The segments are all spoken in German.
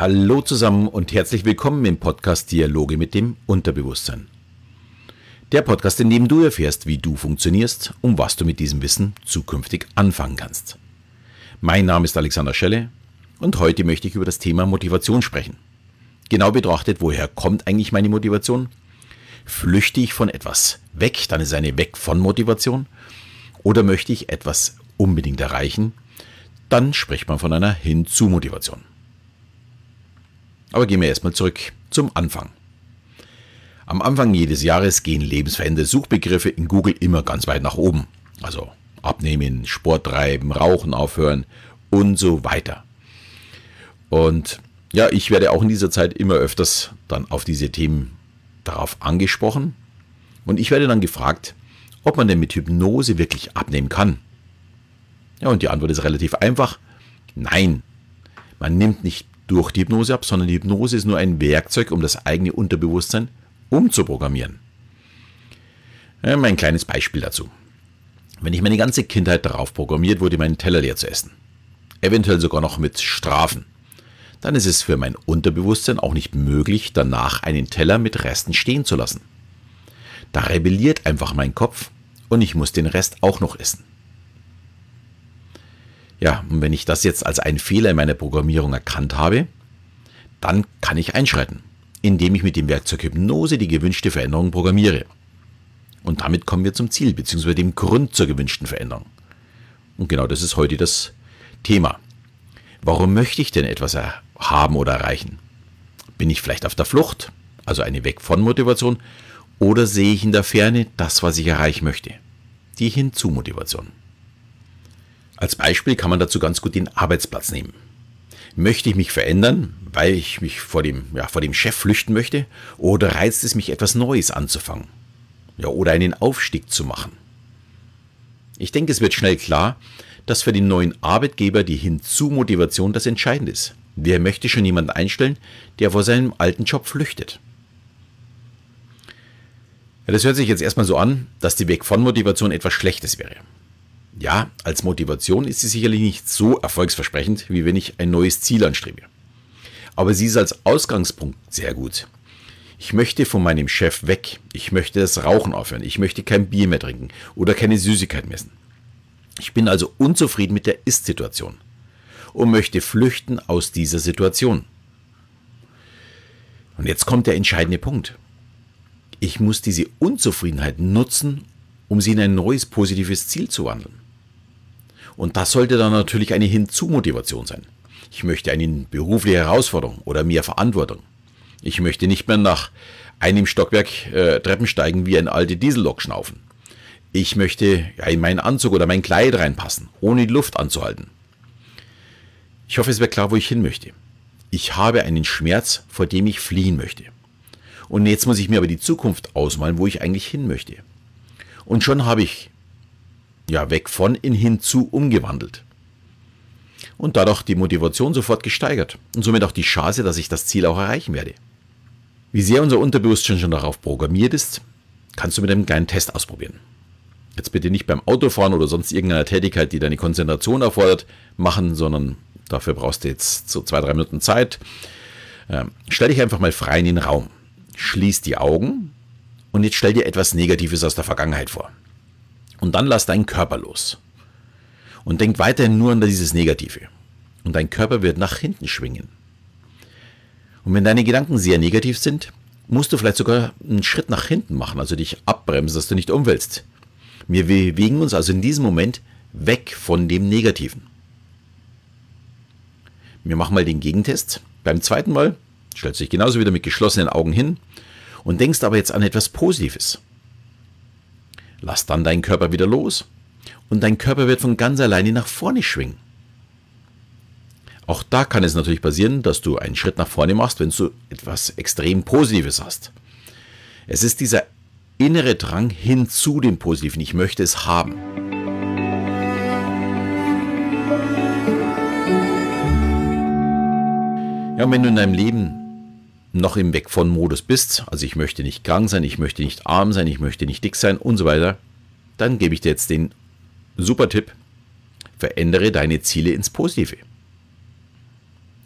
Hallo zusammen und herzlich willkommen im Podcast Dialoge mit dem Unterbewusstsein. Der Podcast, in dem du erfährst, wie du funktionierst und was du mit diesem Wissen zukünftig anfangen kannst. Mein Name ist Alexander Schelle und heute möchte ich über das Thema Motivation sprechen. Genau betrachtet, woher kommt eigentlich meine Motivation? Flüchte ich von etwas weg, dann ist eine Weg von Motivation? Oder möchte ich etwas unbedingt erreichen? Dann spricht man von einer Hinzu-Motivation. Aber gehen wir erstmal zurück zum Anfang. Am Anfang jedes Jahres gehen lebensverändernde Suchbegriffe in Google immer ganz weit nach oben. Also abnehmen, Sport treiben, Rauchen aufhören und so weiter. Und ja, ich werde auch in dieser Zeit immer öfters dann auf diese Themen darauf angesprochen. Und ich werde dann gefragt, ob man denn mit Hypnose wirklich abnehmen kann. Ja, und die Antwort ist relativ einfach. Nein, man nimmt nicht durch die Hypnose ab, sondern die Hypnose ist nur ein Werkzeug, um das eigene Unterbewusstsein umzuprogrammieren. Ja, mein kleines Beispiel dazu. Wenn ich meine ganze Kindheit darauf programmiert wurde, meinen Teller leer zu essen, eventuell sogar noch mit Strafen, dann ist es für mein Unterbewusstsein auch nicht möglich, danach einen Teller mit Resten stehen zu lassen. Da rebelliert einfach mein Kopf und ich muss den Rest auch noch essen. Ja, und wenn ich das jetzt als einen Fehler in meiner Programmierung erkannt habe, dann kann ich einschreiten, indem ich mit dem Werkzeug Hypnose die gewünschte Veränderung programmiere. Und damit kommen wir zum Ziel bzw. dem Grund zur gewünschten Veränderung. Und genau das ist heute das Thema. Warum möchte ich denn etwas haben oder erreichen? Bin ich vielleicht auf der Flucht, also eine Weg von Motivation, oder sehe ich in der Ferne das, was ich erreichen möchte? Die Hinzu-Motivation. Als Beispiel kann man dazu ganz gut den Arbeitsplatz nehmen. Möchte ich mich verändern, weil ich mich vor dem, ja, vor dem Chef flüchten möchte? Oder reizt es mich, etwas Neues anzufangen? Ja, oder einen Aufstieg zu machen? Ich denke, es wird schnell klar, dass für den neuen Arbeitgeber die Hinzu-Motivation das Entscheidende ist. Wer möchte schon jemanden einstellen, der vor seinem alten Job flüchtet? Ja, das hört sich jetzt erstmal so an, dass die Weg von Motivation etwas Schlechtes wäre. Ja, als Motivation ist sie sicherlich nicht so erfolgsversprechend, wie wenn ich ein neues Ziel anstrebe. Aber sie ist als Ausgangspunkt sehr gut. Ich möchte von meinem Chef weg. Ich möchte das Rauchen aufhören. Ich möchte kein Bier mehr trinken oder keine Süßigkeit messen. Ich bin also unzufrieden mit der Ist-Situation und möchte flüchten aus dieser Situation. Und jetzt kommt der entscheidende Punkt. Ich muss diese Unzufriedenheit nutzen, um sie in ein neues positives Ziel zu wandeln. Und das sollte dann natürlich eine Hinzu-Motivation sein. Ich möchte eine berufliche Herausforderung oder mehr Verantwortung. Ich möchte nicht mehr nach einem Stockwerk äh, Treppen steigen wie ein alte Diesellok schnaufen. Ich möchte ja, in meinen Anzug oder mein Kleid reinpassen, ohne die Luft anzuhalten. Ich hoffe, es wird klar, wo ich hin möchte. Ich habe einen Schmerz, vor dem ich fliehen möchte. Und jetzt muss ich mir aber die Zukunft ausmalen, wo ich eigentlich hin möchte. Und schon habe ich ja weg von in hinzu umgewandelt. Und dadurch die Motivation sofort gesteigert und somit auch die Chance, dass ich das Ziel auch erreichen werde. Wie sehr unser Unterbewusstsein schon darauf programmiert ist, kannst du mit einem kleinen Test ausprobieren. Jetzt bitte nicht beim Autofahren oder sonst irgendeiner Tätigkeit, die deine Konzentration erfordert, machen, sondern dafür brauchst du jetzt so zwei, drei Minuten Zeit. Ähm, stell dich einfach mal frei in den Raum. Schließ die Augen und jetzt stell dir etwas Negatives aus der Vergangenheit vor. Und dann lass deinen Körper los. Und denk weiterhin nur an dieses Negative. Und dein Körper wird nach hinten schwingen. Und wenn deine Gedanken sehr negativ sind, musst du vielleicht sogar einen Schritt nach hinten machen, also dich abbremsen, dass du nicht umwälzt. Wir bewegen uns also in diesem Moment weg von dem Negativen. Wir machen mal den Gegentest. Beim zweiten Mal stellst du dich genauso wieder mit geschlossenen Augen hin und denkst aber jetzt an etwas Positives. Lass dann deinen Körper wieder los und dein Körper wird von ganz alleine nach vorne schwingen. Auch da kann es natürlich passieren, dass du einen Schritt nach vorne machst, wenn du etwas extrem Positives hast. Es ist dieser innere Drang hin zu dem Positiven. Ich möchte es haben. Ja, und wenn du in deinem Leben noch im Weg von Modus bist, also ich möchte nicht krank sein, ich möchte nicht arm sein, ich möchte nicht dick sein und so weiter, dann gebe ich dir jetzt den super Tipp, verändere deine Ziele ins Positive.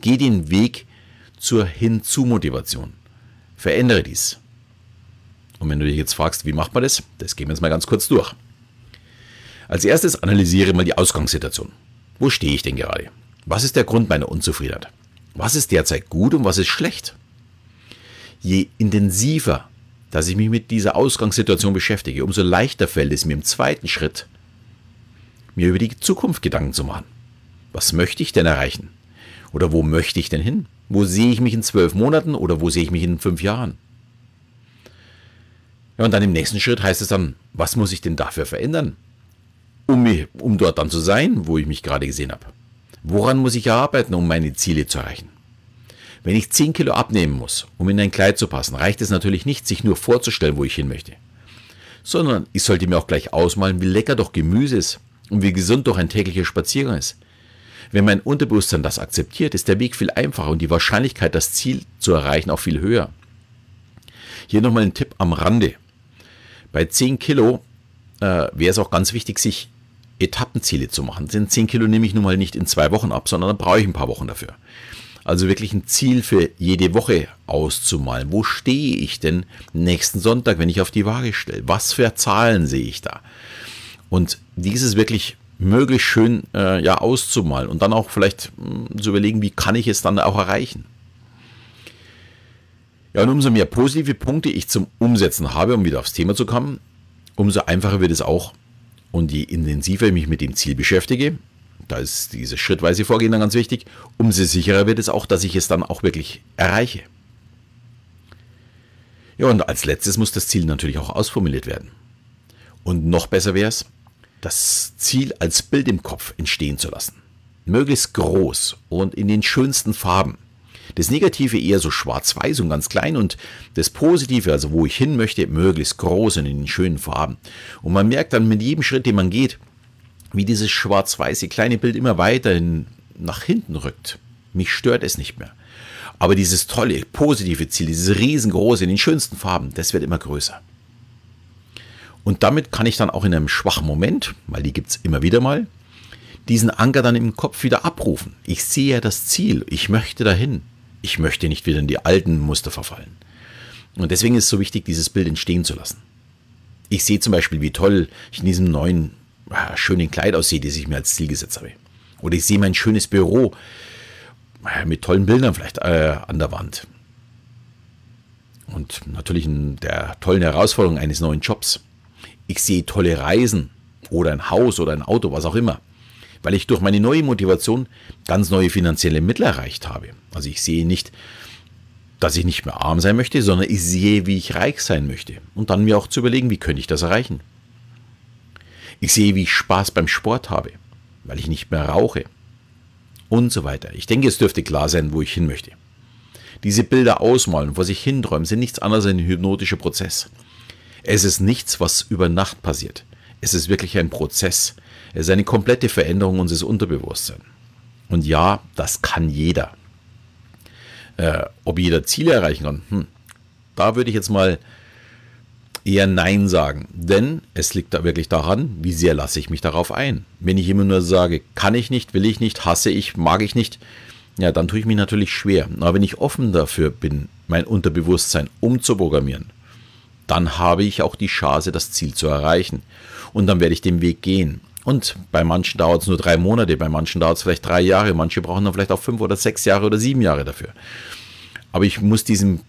Geh den Weg zur Hinzu-Motivation. Verändere dies. Und wenn du dich jetzt fragst, wie macht man das, das gehen wir jetzt mal ganz kurz durch. Als erstes analysiere mal die Ausgangssituation. Wo stehe ich denn gerade? Was ist der Grund meiner Unzufriedenheit? Was ist derzeit gut und was ist schlecht? Je intensiver, dass ich mich mit dieser Ausgangssituation beschäftige, umso leichter fällt es mir im zweiten Schritt, mir über die Zukunft Gedanken zu machen. Was möchte ich denn erreichen? Oder wo möchte ich denn hin? Wo sehe ich mich in zwölf Monaten oder wo sehe ich mich in fünf Jahren? Ja, und dann im nächsten Schritt heißt es dann, was muss ich denn dafür verändern, um, mich, um dort dann zu sein, wo ich mich gerade gesehen habe? Woran muss ich arbeiten, um meine Ziele zu erreichen? Wenn ich 10 Kilo abnehmen muss, um in ein Kleid zu passen, reicht es natürlich nicht, sich nur vorzustellen, wo ich hin möchte. Sondern ich sollte mir auch gleich ausmalen, wie lecker doch Gemüse ist und wie gesund doch ein täglicher Spaziergang ist. Wenn mein Unterbewusstsein das akzeptiert, ist der Weg viel einfacher und die Wahrscheinlichkeit, das Ziel zu erreichen, auch viel höher. Hier nochmal ein Tipp am Rande. Bei 10 Kilo äh, wäre es auch ganz wichtig, sich Etappenziele zu machen. Denn 10 Kilo nehme ich nun mal nicht in zwei Wochen ab, sondern da brauche ich ein paar Wochen dafür. Also wirklich ein Ziel für jede Woche auszumalen. Wo stehe ich denn nächsten Sonntag, wenn ich auf die Waage stelle? Was für Zahlen sehe ich da? Und dieses wirklich möglichst schön äh, ja, auszumalen und dann auch vielleicht mh, hm, zu überlegen, wie kann ich es dann auch erreichen. Ja, und umso mehr positive Punkte ich zum Umsetzen habe, um wieder aufs Thema zu kommen, umso einfacher wird es auch, und je intensiver ich mich mit dem Ziel beschäftige, da ist dieses schrittweise Vorgehen dann ganz wichtig, umso sicherer wird es auch, dass ich es dann auch wirklich erreiche. Ja, und als letztes muss das Ziel natürlich auch ausformuliert werden. Und noch besser wäre es, das Ziel als Bild im Kopf entstehen zu lassen. Möglichst groß und in den schönsten Farben. Das Negative eher so schwarz-weiß und ganz klein und das Positive, also wo ich hin möchte, möglichst groß und in den schönen Farben. Und man merkt dann mit jedem Schritt, den man geht, wie dieses schwarz-weiße kleine Bild immer weiter nach hinten rückt. Mich stört es nicht mehr. Aber dieses tolle, positive Ziel, dieses riesengroße, in den schönsten Farben, das wird immer größer. Und damit kann ich dann auch in einem schwachen Moment, weil die gibt es immer wieder mal, diesen Anker dann im Kopf wieder abrufen. Ich sehe ja das Ziel, ich möchte dahin ich möchte nicht wieder in die alten Muster verfallen. Und deswegen ist es so wichtig, dieses Bild entstehen zu lassen. Ich sehe zum Beispiel, wie toll ich in diesem neuen, äh, schönen Kleid aussehe, das ich mir als Ziel gesetzt habe. Oder ich sehe mein schönes Büro äh, mit tollen Bildern vielleicht äh, an der Wand. Und natürlich in der tollen Herausforderung eines neuen Jobs. Ich sehe tolle Reisen oder ein Haus oder ein Auto, was auch immer weil ich durch meine neue Motivation ganz neue finanzielle Mittel erreicht habe. Also ich sehe nicht, dass ich nicht mehr arm sein möchte, sondern ich sehe, wie ich reich sein möchte. Und dann mir auch zu überlegen, wie könnte ich das erreichen. Ich sehe, wie ich Spaß beim Sport habe, weil ich nicht mehr rauche. Und so weiter. Ich denke, es dürfte klar sein, wo ich hin möchte. Diese Bilder ausmalen, vor sich hinträumen, sind nichts anderes als ein hypnotischer Prozess. Es ist nichts, was über Nacht passiert. Es ist wirklich ein Prozess, es ist eine komplette Veränderung unseres Unterbewusstseins. Und ja, das kann jeder. Äh, ob jeder Ziele erreichen kann, hm, da würde ich jetzt mal eher Nein sagen. Denn es liegt da wirklich daran, wie sehr lasse ich mich darauf ein. Wenn ich immer nur sage, kann ich nicht, will ich nicht, hasse ich, mag ich nicht, ja, dann tue ich mich natürlich schwer. Aber wenn ich offen dafür bin, mein Unterbewusstsein umzuprogrammieren, dann habe ich auch die Chance, das Ziel zu erreichen. Und dann werde ich den Weg gehen. Und bei manchen dauert es nur drei Monate, bei manchen dauert es vielleicht drei Jahre, manche brauchen dann vielleicht auch fünf oder sechs Jahre oder sieben Jahre dafür. Aber ich muss diesen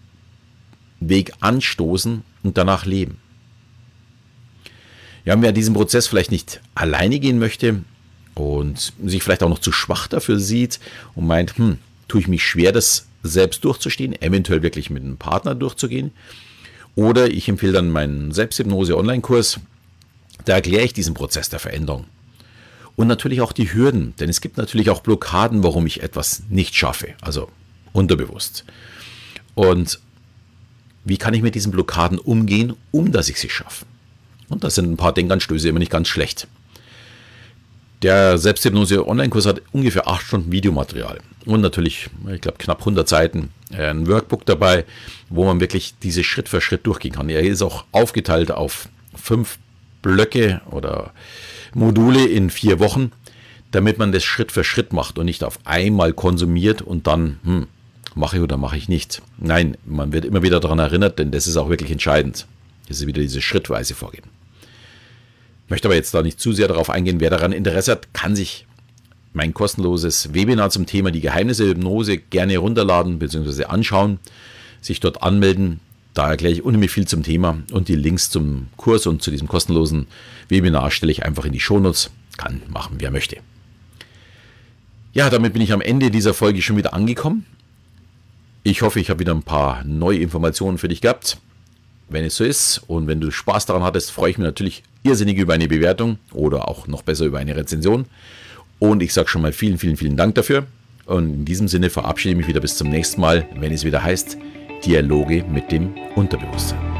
Weg anstoßen und danach leben. Ja, wer diesen Prozess vielleicht nicht alleine gehen möchte und sich vielleicht auch noch zu schwach dafür sieht und meint, hm, tue ich mich schwer, das selbst durchzustehen, eventuell wirklich mit einem Partner durchzugehen. Oder ich empfehle dann meinen Selbsthypnose-Online-Kurs, da erkläre ich diesen Prozess der Veränderung. Und natürlich auch die Hürden, denn es gibt natürlich auch Blockaden, warum ich etwas nicht schaffe, also unterbewusst. Und wie kann ich mit diesen Blockaden umgehen, um dass ich sie schaffe? Und das sind ein paar Denkanstöße immer nicht ganz schlecht. Der Selbsthypnose-Online-Kurs hat ungefähr acht Stunden Videomaterial und natürlich, ich glaube, knapp 100 Seiten, äh, ein Workbook dabei, wo man wirklich diese Schritt für Schritt durchgehen kann. Er ist auch aufgeteilt auf fünf Blöcke oder Module in vier Wochen, damit man das Schritt für Schritt macht und nicht auf einmal konsumiert und dann hm, mache ich oder mache ich nicht. Nein, man wird immer wieder daran erinnert, denn das ist auch wirklich entscheidend. Das ist wieder dieses schrittweise Vorgehen. Ich möchte aber jetzt da nicht zu sehr darauf eingehen. Wer daran Interesse hat, kann sich mein kostenloses Webinar zum Thema die Geheimnisse der Hypnose gerne runterladen bzw. anschauen, sich dort anmelden. Da erkläre ich unheimlich viel zum Thema und die Links zum Kurs und zu diesem kostenlosen Webinar stelle ich einfach in die Shownotes. Kann machen, wer möchte. Ja, damit bin ich am Ende dieser Folge schon wieder angekommen. Ich hoffe, ich habe wieder ein paar neue Informationen für dich gehabt. Wenn es so ist und wenn du Spaß daran hattest, freue ich mich natürlich irrsinnig über eine Bewertung oder auch noch besser über eine Rezension. Und ich sage schon mal vielen, vielen, vielen Dank dafür. Und in diesem Sinne verabschiede ich mich wieder bis zum nächsten Mal, wenn es wieder heißt Dialoge mit dem Unterbewusstsein.